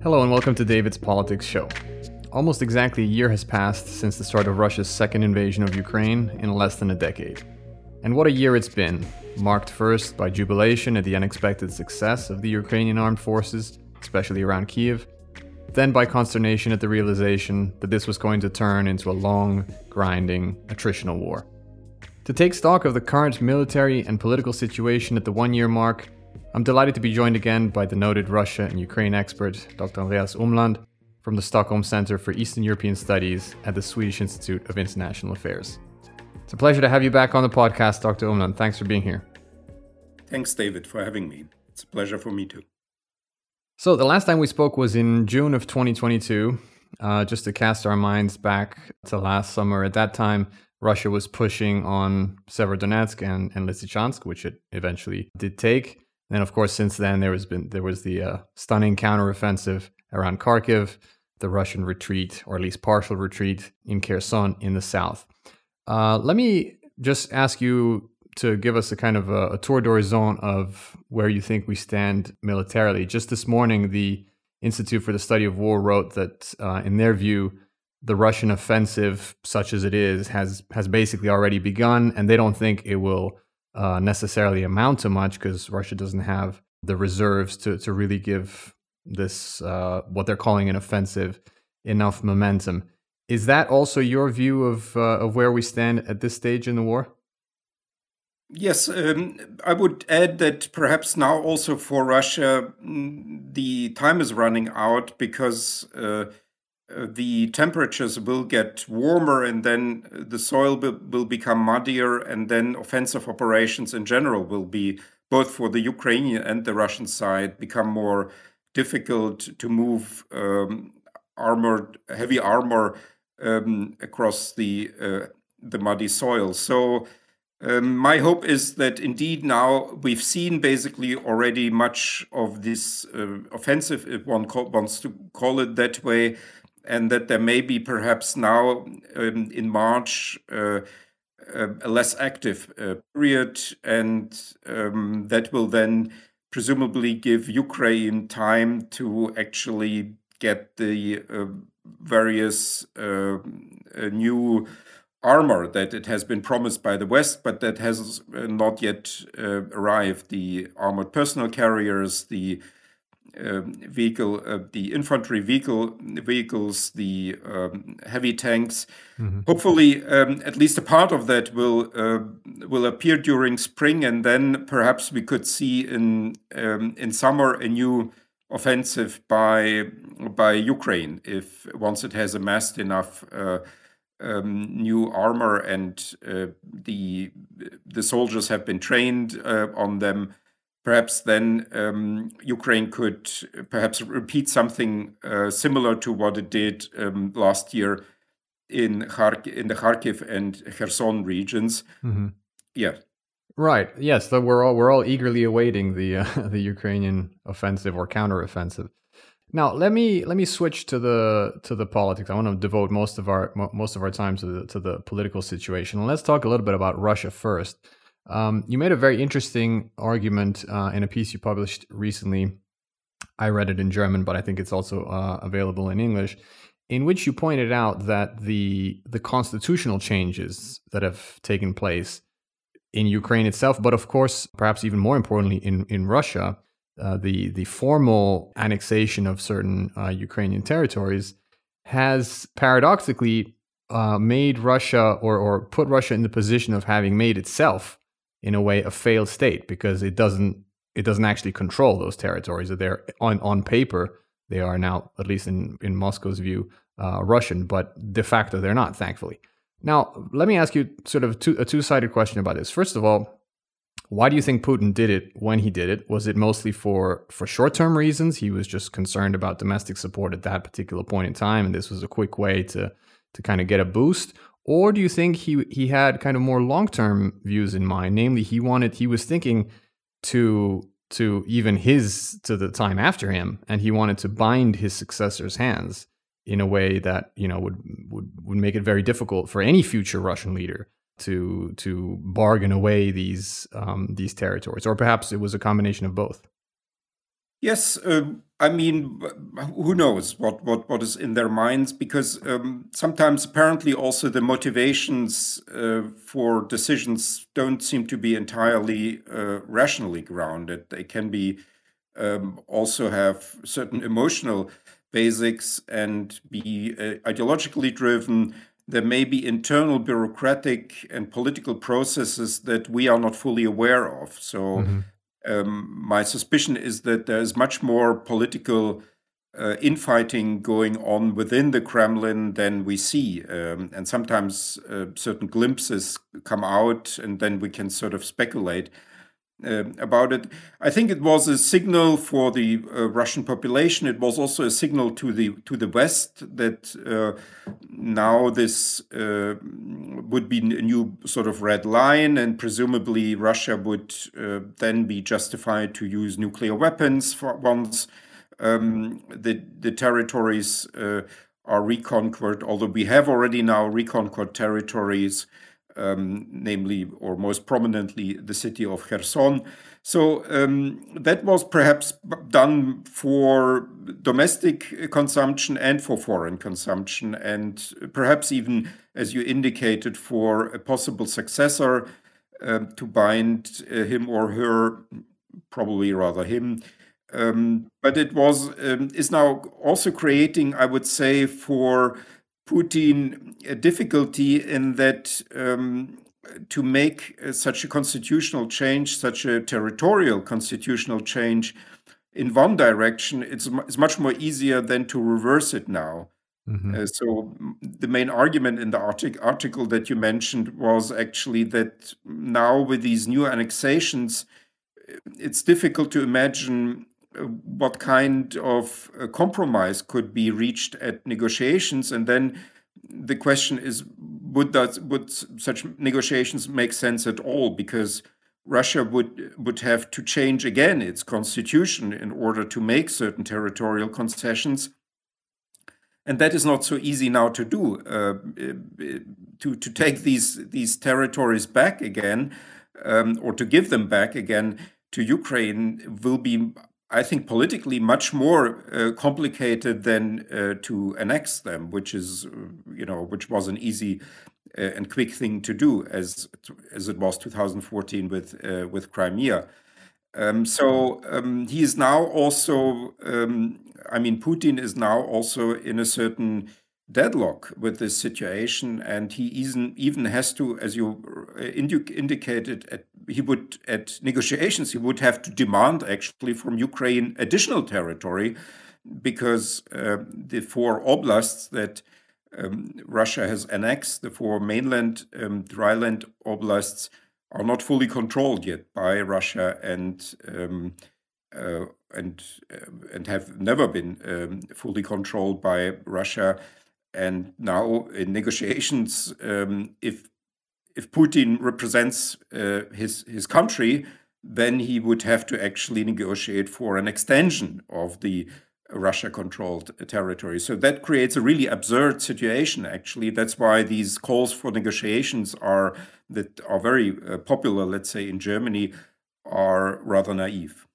Hello and welcome to David's Politics Show. Almost exactly a year has passed since the start of Russia's second invasion of Ukraine in less than a decade. And what a year it's been, marked first by jubilation at the unexpected success of the Ukrainian armed forces, especially around Kiev, then by consternation at the realization that this was going to turn into a long, grinding, attritional war. To take stock of the current military and political situation at the one year mark, I'm delighted to be joined again by the noted Russia and Ukraine expert, Dr. Andreas Umland, from the Stockholm Center for Eastern European Studies at the Swedish Institute of International Affairs. It's a pleasure to have you back on the podcast, Dr. Umland. Thanks for being here. Thanks, David, for having me. It's a pleasure for me too. So, the last time we spoke was in June of 2022. Uh, just to cast our minds back to last summer, at that time, Russia was pushing on Severodonetsk and, and Lysychansk, which it eventually did take. And of course, since then there was been there was the uh, stunning counteroffensive around Kharkiv, the Russian retreat, or at least partial retreat in Kherson in the south. Uh, let me just ask you to give us a kind of a, a tour d'horizon of where you think we stand militarily. Just this morning, the Institute for the Study of War wrote that, uh, in their view, the Russian offensive, such as it is, has has basically already begun, and they don't think it will uh, necessarily amount to much because Russia doesn't have the reserves to to really give this uh, what they're calling an offensive enough momentum. Is that also your view of uh, of where we stand at this stage in the war? Yes, um, I would add that perhaps now also for Russia, mm, the time is running out because uh, uh, the temperatures will get warmer and then the soil will become muddier and then offensive operations in general will be both for the Ukrainian and the Russian side become more difficult to move um, armored heavy armor um, across the uh, the muddy soil. So um, my hope is that indeed now we've seen basically already much of this uh, offensive, if one wants to call it that way, and that there may be perhaps now um, in March uh, uh, a less active uh, period, and um, that will then presumably give Ukraine time to actually get the uh, various uh, new armor that it has been promised by the West, but that has not yet arrived. The armored personnel carriers, the um, vehicle, uh, the infantry vehicle vehicles, the um, heavy tanks. Mm-hmm. Hopefully, um, at least a part of that will uh, will appear during spring, and then perhaps we could see in um, in summer a new offensive by by Ukraine if once it has amassed enough. Uh, um, new armor and uh, the the soldiers have been trained uh, on them perhaps then um, Ukraine could perhaps repeat something uh, similar to what it did um, last year in Khark- in the Kharkiv and Kherson regions. Mm-hmm. Yeah. Right. Yes. So we're all we're all eagerly awaiting the uh, the Ukrainian offensive or counteroffensive. Now let me let me switch to the to the politics. I want to devote most of our most of our time to the to the political situation. Let's talk a little bit about Russia first. Um, you made a very interesting argument uh, in a piece you published recently. I read it in German, but I think it's also uh, available in English, in which you pointed out that the the constitutional changes that have taken place in Ukraine itself, but of course, perhaps even more importantly, in in Russia, uh, the the formal annexation of certain uh, Ukrainian territories has paradoxically uh, made Russia or or put Russia in the position of having made itself in a way a failed state because it doesn't it doesn't actually control those territories. that They're on on paper they are now at least in in Moscow's view uh, Russian, but de facto they're not. Thankfully. Now let me ask you sort of two, a two sided question about this. First of all, why do you think Putin did it when he did it? Was it mostly for for short term reasons? He was just concerned about domestic support at that particular point in time, and this was a quick way to to kind of get a boost, or do you think he he had kind of more long-term views in mind namely he wanted he was thinking to to even his to the time after him and he wanted to bind his successor's hands in a way that you know would would would make it very difficult for any future Russian leader to to bargain away these um, these territories, or perhaps it was a combination of both. Yes, um, I mean, who knows what, what, what is in their minds? Because um, sometimes, apparently, also the motivations uh, for decisions don't seem to be entirely uh, rationally grounded. They can be um, also have certain emotional basics and be uh, ideologically driven. There may be internal bureaucratic and political processes that we are not fully aware of. So. Mm-hmm um, my suspicion is that there is much more political uh, infighting going on within the Kremlin than we see. Um, and sometimes uh, certain glimpses come out, and then we can sort of speculate uh, about it. I think it was a signal for the uh, Russian population. It was also a signal to the to the West that uh, now this uh, would be a new sort of red line, and presumably Russia would uh, then be justified to use nuclear weapons for once um, the the territories uh, are reconquered. Although we have already now reconquered territories um, namely or most prominently the city of Kherson. So um, that was perhaps done for domestic consumption and for foreign consumption, and perhaps even, as you indicated, for a possible successor uh, to bind uh, him or her, probably rather him. Um, but it was um, is now also creating, I would say, for Putin a difficulty in that um, to make uh, such a constitutional change, such a territorial constitutional change in one direction, it's, it's much more easier than to reverse it now. Mm-hmm. Uh, so the main argument in the artic- article that you mentioned was actually that now with these new annexations, it's difficult to imagine what kind of compromise could be reached at negotiations? And then the question is would that would such negotiations make sense at all? Because Russia would would have to change again its constitution in order to make certain territorial concessions. And that is not so easy now to do uh, to to take these these territories back again um, or to give them back again to Ukraine will be I think politically much more uh, complicated than uh, to annex them, which is, you know, which was an easy uh, and quick thing to do, as as it was 2014 with uh, with Crimea. Um, so um, he is now also, um, I mean, Putin is now also in a certain deadlock with this situation, and he even even has to, as you uh, indi- indicated, at, he would at negotiations he would have to demand actually from Ukraine additional territory, because uh, the four oblasts that um, Russia has annexed, the four mainland um, dryland oblasts, are not fully controlled yet by Russia and. Um, uh, and uh, and have never been um, fully controlled by Russia and now in negotiations, um, if if Putin represents uh, his his country, then he would have to actually negotiate for an extension of the Russia-controlled territory. So that creates a really absurd situation. Actually, that's why these calls for negotiations are that are very uh, popular. Let's say in Germany, are rather naive.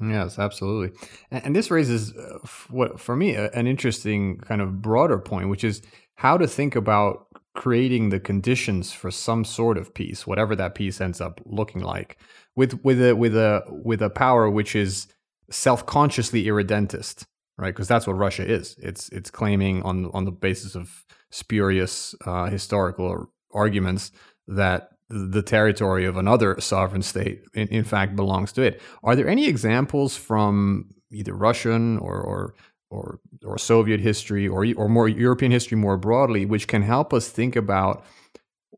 Yes, absolutely. And, this raises uh, what for me an interesting kind of broader point, which is how to think about creating the conditions for some sort of peace, whatever that peace ends up looking like, with with a with a with a power which is self-consciously irredentist, right? Because that's what Russia is. It's it's claiming on on the basis of spurious uh, historical arguments that the territory of another sovereign state in, in fact belongs to it. Are there any examples from either Russian or, or or or Soviet history or or more European history more broadly, which can help us think about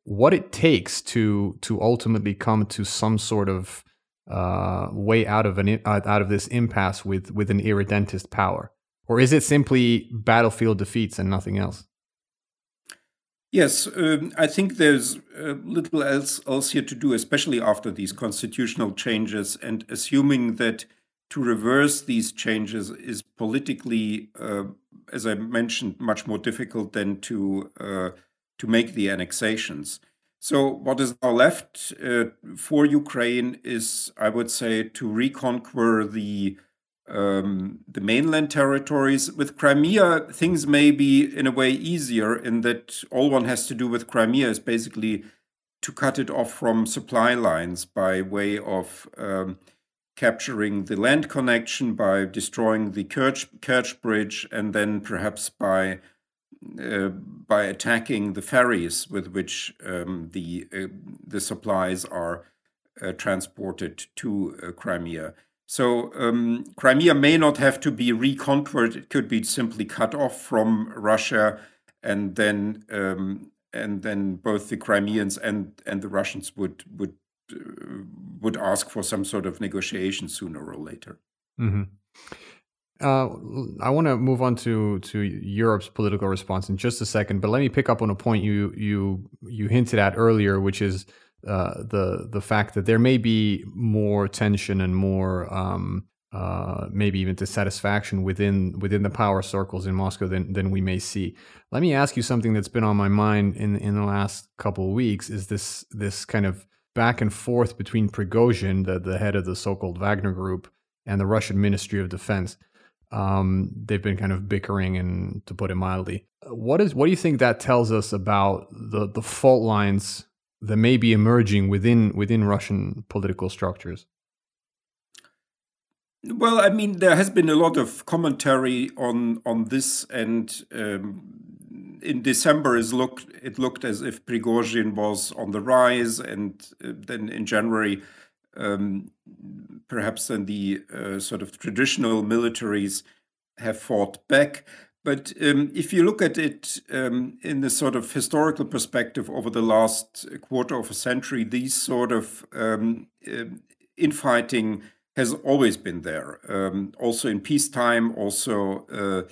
what it takes to to ultimately come to some sort of uh, way out of an out of this impasse with with an irredentist power, or is it simply battlefield defeats and nothing else? Yes, um, I think there's uh, little else else here to do, especially after these constitutional changes, and assuming that to reverse these changes is politically uh, as I mentioned, much more difficult than to uh, to make the annexations. So what is now left uh, for Ukraine is, I would say, to reconquer the um, the mainland territories. With Crimea, things may be in a way easier in that all one has to do with Crimea is basically to cut it off from supply lines by way of um, capturing the land connection, by destroying the Kerch, Kerch Bridge, and then perhaps by uh, by attacking the ferries with which um, the uh, the supplies are uh, transported to uh, Crimea. So um, Crimea may not have to be reconquered; it could be simply cut off from Russia, and then um, and then both the Crimeans and and the Russians would would uh, would ask for some sort of negotiation sooner or later. Mm-hmm. Uh, I want to move on to to Europe's political response in just a second, but let me pick up on a point you you you hinted at earlier, which is uh, the the fact that there may be more tension and more um, uh, maybe even dissatisfaction within within the power circles in Moscow than than we may see. Let me ask you something that's been on my mind in in the last couple of weeks is this this kind of back and forth between Prigozhin, the the head of the so-called Wagner Group, and the Russian Ministry of Defense. Um, they've been kind of bickering, and to put it mildly, what is what do you think that tells us about the the fault lines that may be emerging within within Russian political structures? Well, I mean, there has been a lot of commentary on on this, and um, in December, is looked it looked as if Prigozhin was on the rise, and uh, then in January, um, perhaps then the uh, sort of traditional militaries have fought back. But um, if you look at it um, in the sort of historical perspective over the last quarter of a century, these sort of um, uh, infighting has always been there. Um, also in peacetime, also uh,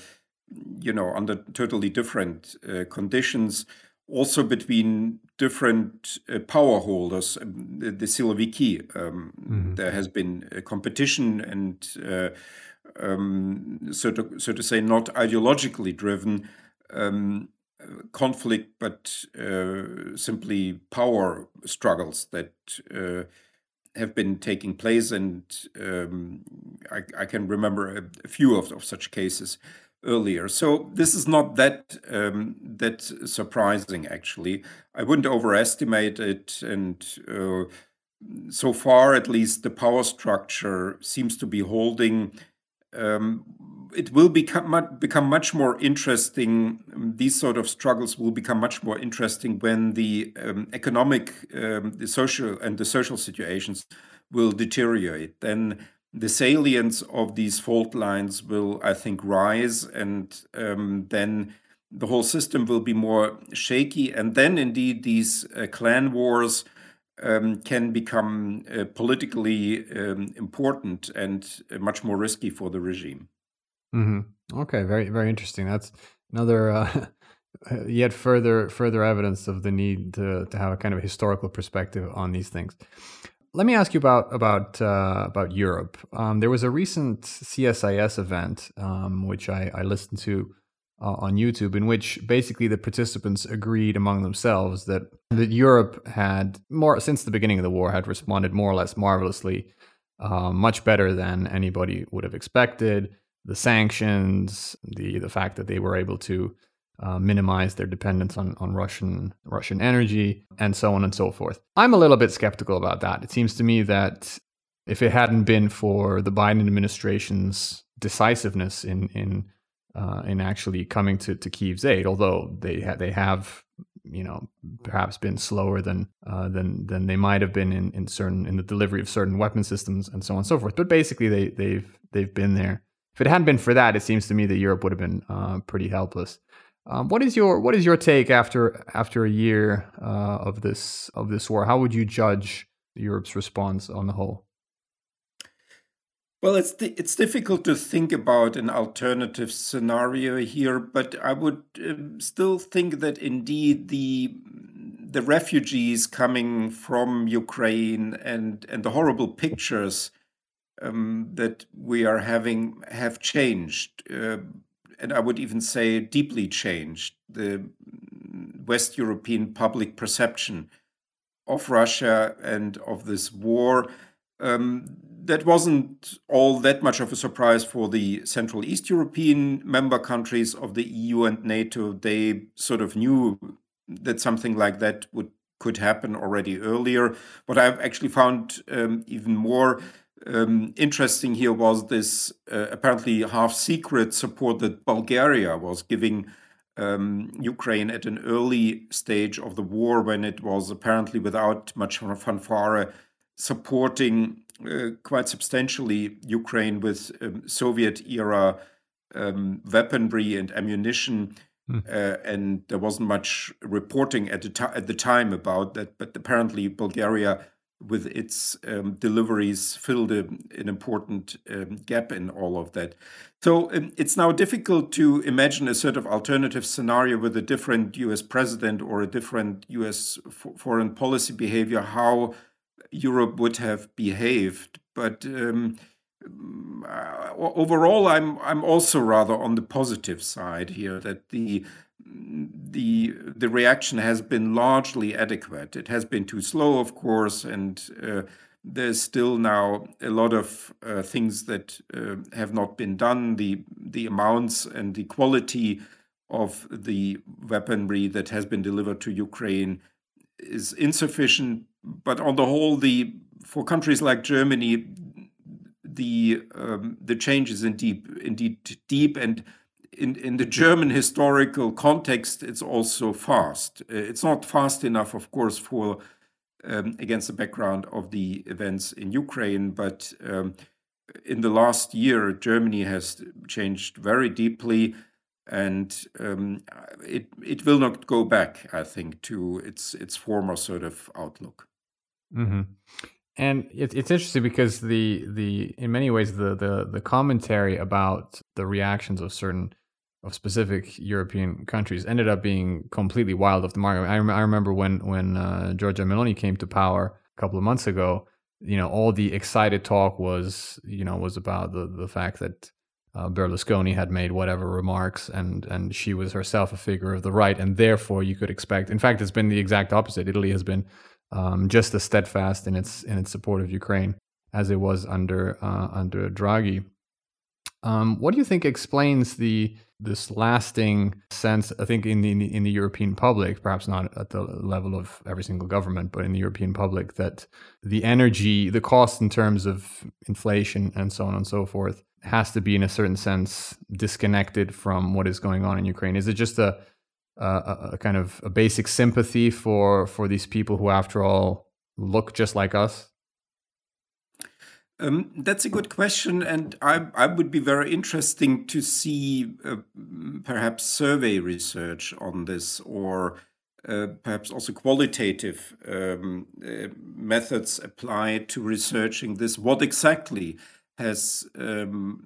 you know under totally different uh, conditions. Also between different uh, power holders, um, the, the Siloviki, um, mm-hmm. there has been a competition and uh, um, so to so to say not ideologically driven um, conflict, but uh, simply power struggles that uh, have been taking place, and um, I, I, can remember a, a few of, of, such cases earlier. So this is not that um, that surprising, actually. I wouldn't overestimate it, and uh, so far, at least, the power structure seems to be holding. Um, it will become become much more interesting. These sort of struggles will become much more interesting when the um, economic, um, the social, and the social situations will deteriorate. Then the salience of these fault lines will, I think, rise, and um, then the whole system will be more shaky. And then, indeed, these uh, clan wars. Um, can become uh, politically um, important and uh, much more risky for the regime. Mm-hmm. Okay, very very interesting. That's another uh, yet further further evidence of the need to to have a kind of historical perspective on these things. Let me ask you about about uh, about Europe. Um, there was a recent CSIS event um, which I, I, listened to uh, on YouTube, in which basically the participants agreed among themselves that that Europe had more since the beginning of the war had responded more or less marvelously, uh, much better than anybody would have expected the sanctions, the the fact that they were able to uh, minimize their dependence on, on Russian Russian energy, and so on and so forth. I'm a little bit skeptical about that. It seems to me that if it hadn't been for the Biden administration's decisiveness in in uh, in actually coming to, to Kiev's aid, although they ha- they have you know perhaps been slower than uh, than than they might have been in, in certain in the delivery of certain weapon systems and so on and so forth. But basically, they they've they've been there if it hadn't been for that, it seems to me that Europe would have been uh, pretty helpless. Um, what is your what is your take after after a year uh, of this of this war? How would you judge Europe's response on the whole? Well, it's it's difficult to think about an alternative scenario here, but I would um, still think that indeed the the refugees coming from Ukraine and and the horrible pictures um, that we are having have changed. Uh, and I would even say deeply changed the West European public perception of Russia and of this war. Um, that wasn't all that much of a surprise for the Central East European member countries of the EU and NATO. They sort of knew that something like that would could happen already earlier. What I've actually found um, even more um, interesting here was this uh, apparently half secret support that Bulgaria was giving um, Ukraine at an early stage of the war when it was apparently without much fanfare supporting uh, quite substantially Ukraine with um, Soviet era um, weaponry and ammunition. Hmm. Uh, and there wasn't much reporting at the, at the time about that, but apparently Bulgaria with its um, deliveries filled a, an important um, gap in all of that. So um, it's now difficult to imagine a sort of alternative scenario with a different US president or a different US foreign policy behavior, how Europe would have behaved. But um, uh, overall, I'm I'm also rather on the positive side here that the the the reaction has been largely adequate. It has been too slow, of course, and uh, there's still now a lot of uh, things that uh, have not been done. The the amounts and the quality of the weaponry that has been delivered to Ukraine is insufficient. But on the whole, the for countries like Germany, the um, the change is indeed indeed deep and in, in the German historical context, it's also fast. Uh, it's not fast enough, of course, for um, against the background of the events in Ukraine, but um, in the last year, Germany has changed very deeply, and um, it it will not go back, I think, to its its former sort of outlook. Mm-hmm. And it, it's interesting because the the in many ways the the the commentary about the reactions of certain of specific European countries ended up being completely wild off the mark. I, rem- I remember when when uh, Giorgia Meloni came to power a couple of months ago. You know, all the excited talk was you know was about the the fact that uh, Berlusconi had made whatever remarks, and and she was herself a figure of the right, and therefore you could expect. In fact, it's been the exact opposite. Italy has been um, just as steadfast in its in its support of Ukraine as it was under uh, under Draghi. Um, what do you think explains the this lasting sense? I think in the in the European public, perhaps not at the level of every single government, but in the European public, that the energy, the cost in terms of inflation and so on and so forth, has to be in a certain sense disconnected from what is going on in Ukraine. Is it just a a, a kind of a basic sympathy for for these people who, after all, look just like us? Um, that's a good question, and I, I would be very interesting to see uh, perhaps survey research on this, or uh, perhaps also qualitative um, uh, methods applied to researching this. What exactly has um,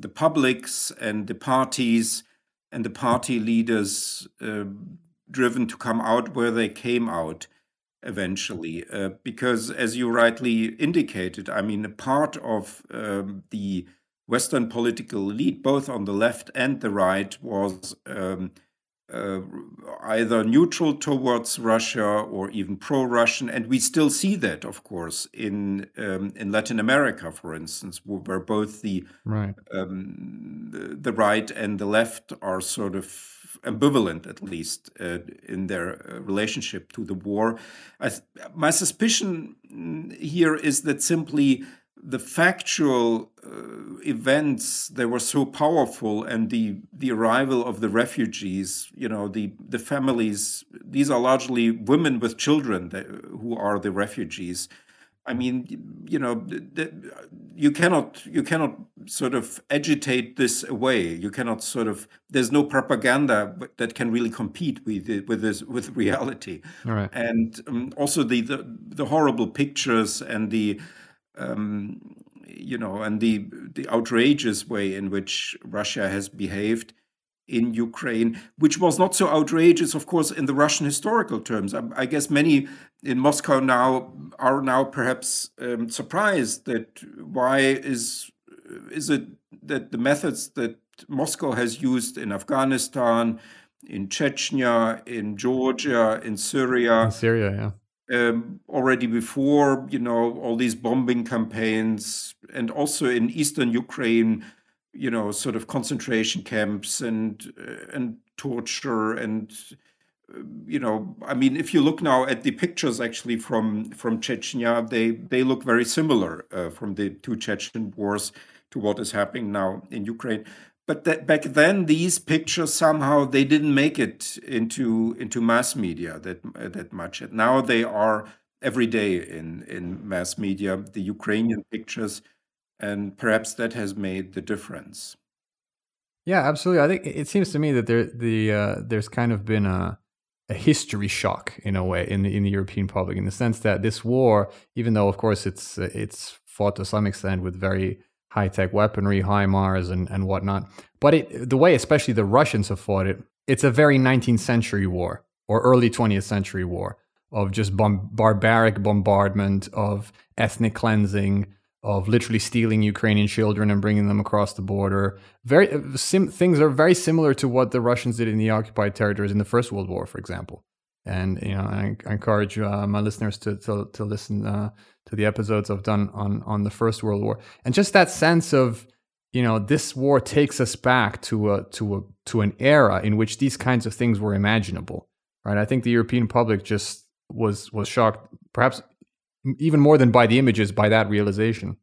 the publics and the parties and the party leaders uh, driven to come out where they came out? eventually. Uh, because, as you rightly indicated, I mean, a part of um, the Western political elite, both on the left and the right, was um, uh, either neutral towards Russia or even pro-Russian, and we still see that, of course, in um, in Latin America, for instance, where both the, right. um, the, the right and the left are sort of ambivalent, at least, uh, in their uh, relationship to the war. Th- my suspicion mm, here is that simply the factual uh, events they were so powerful and the the arrival of the refugees you know the the families these are largely women with children that, who are the refugees I mean, you know, you cannot you cannot sort of agitate this away. You cannot sort of. There's no propaganda that can really compete with with this with reality. right. And um, also the, the, the horrible pictures and the um, you know and the the outrageous way in which Russia has behaved in Ukraine, which was not so outrageous, of course, in the Russian historical terms. I, I guess many in Moscow now are now perhaps um, surprised that why is is it that the methods that Moscow has used in Afghanistan, in Chechnya, in Georgia, in Syria. In Syria, yeah. Um, already before, you know, all these bombing campaigns, and also in eastern Ukraine, you know, sort of concentration camps and uh, and torture and uh, you know, I mean, if you look now at the pictures actually from from Chechnya, they they look very similar uh, from the two Chechen wars to what is happening now in Ukraine but that back then these pictures somehow they didn't make it into into mass media that that much. Now they are every day in in mass media the ukrainian pictures and perhaps that has made the difference. Yeah absolutely. I think it seems to me that there the uh, there's kind of been a a history shock in a way in the in the european public in the sense that this war even though of course it's it's fought to some extent with very high tech weaponry, HIMARS, and, and whatnot. But it, the way, especially the Russians have fought it, it's a very 19th century war or early 20th century war of just barbaric bombardment, of ethnic cleansing, of literally stealing Ukrainian children and bringing them across the border. Very uh, sim- things are very similar to what the Russians did in the occupied territories in the First World War, for example. And you know, I, I encourage uh, my listeners to to, to listen uh, to the episodes I've done on on the First World War, and just that sense of you know this war takes us back to a to a to an era in which these kinds of things were imaginable, right? I think the European public just was was shocked, perhaps even more than by the images, by that realization.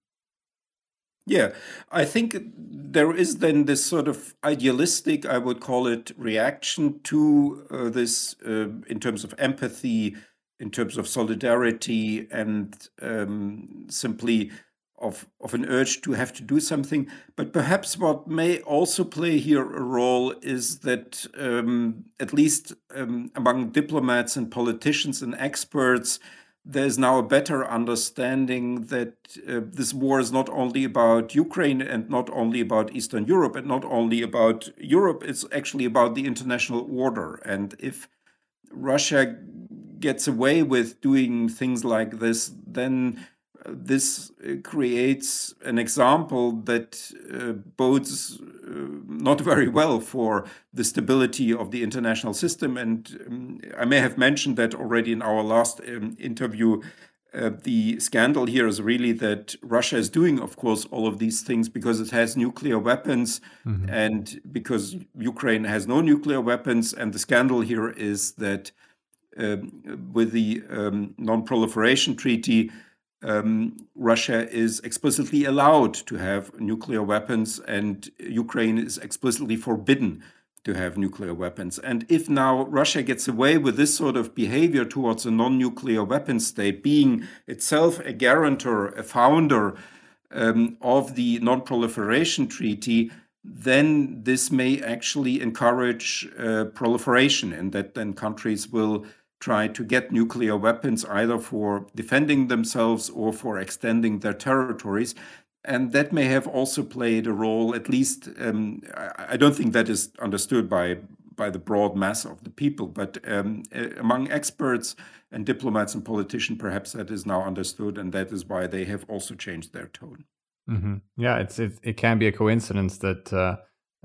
Yeah, I think there is then this sort of idealistic, I would call it, reaction to uh, this uh, in terms of empathy in terms of solidarity and um, simply of, of an urge to have to do something. But perhaps what may also play here a role is that, um, at least um, among diplomats and politicians and experts, there's now a better understanding that uh, this war is not only about Ukraine and not only about Eastern Europe and not only about Europe, it's actually about the international order. And if Russia gets away with doing things like this, then this uh, creates an example that uh, bodes uh, not very well for the stability of the international system. And um, I may have mentioned that already in our last um, interview. Uh, the scandal here is really that Russia is doing, of course, all of these things because it has nuclear weapons mm-hmm. and because Ukraine has no nuclear weapons. And the scandal here is that um, with the um, Non Proliferation Treaty, um, Russia is explicitly allowed to have nuclear weapons, and Ukraine is explicitly forbidden to have nuclear weapons. And if now Russia gets away with this sort of behavior towards a non nuclear weapon state, being itself a guarantor, a founder um, of the Non Proliferation Treaty, then this may actually encourage uh, proliferation, and that then countries will try to get nuclear weapons either for defending themselves or for extending their territories. And that may have also played a role, at least, um, I don't think that is understood by, by the broad mass of the people, but um, among experts and diplomats and politicians, perhaps that is now understood, and that is why they have also changed their tone. Mm-hmm. Yeah, it's it, it can be a coincidence that uh,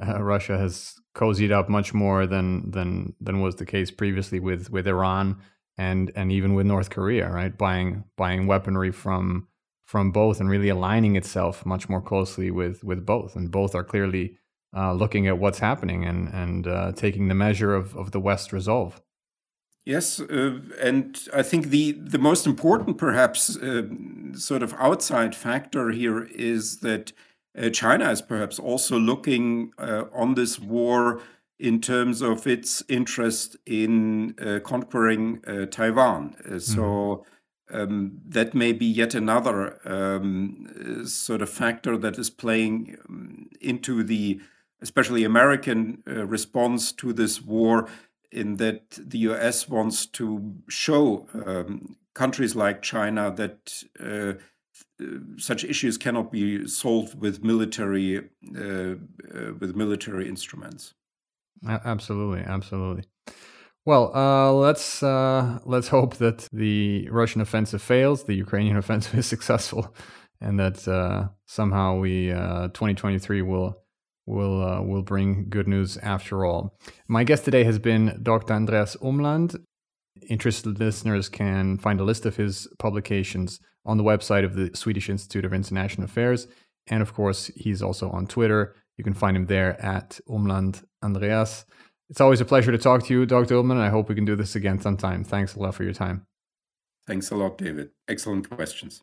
uh, Russia has cozied up much more than than than was the case previously with with Iran and and even with North Korea, right? Buying buying weaponry from from both and really aligning itself much more closely with with both, and both are clearly uh, looking at what's happening and and uh, taking the measure of of the West resolve. Yes, uh, and I think the the most important, perhaps, uh, sort of outside factor here is that uh, China is perhaps also looking uh, on this war in terms of its interest in uh, conquering uh, Taiwan. Uh, so mm-hmm. um, that may be yet another um, sort of factor that is playing um, into the especially American uh, response to this war, in that the US wants to show um, countries like China that such issues cannot be solved with military uh, uh, with military instruments. Absolutely, absolutely. Well, uh, let's uh, let's hope that the Russian offensive fails, the Ukrainian offensive is successful, and that uh, somehow we 2023 will will uh, will bring good news after all. My guest today has been Dr. Andreas Umland. Interested listeners can find a list of his publications on the website of the Swedish Institute of International Affairs. And of course, he's also on Twitter. You can find him there at Umland Andreas. It's always a pleasure to talk to you, Dr. Umland. I hope we can do this again sometime. Thanks a lot for your time. Thanks a lot, David. Excellent questions.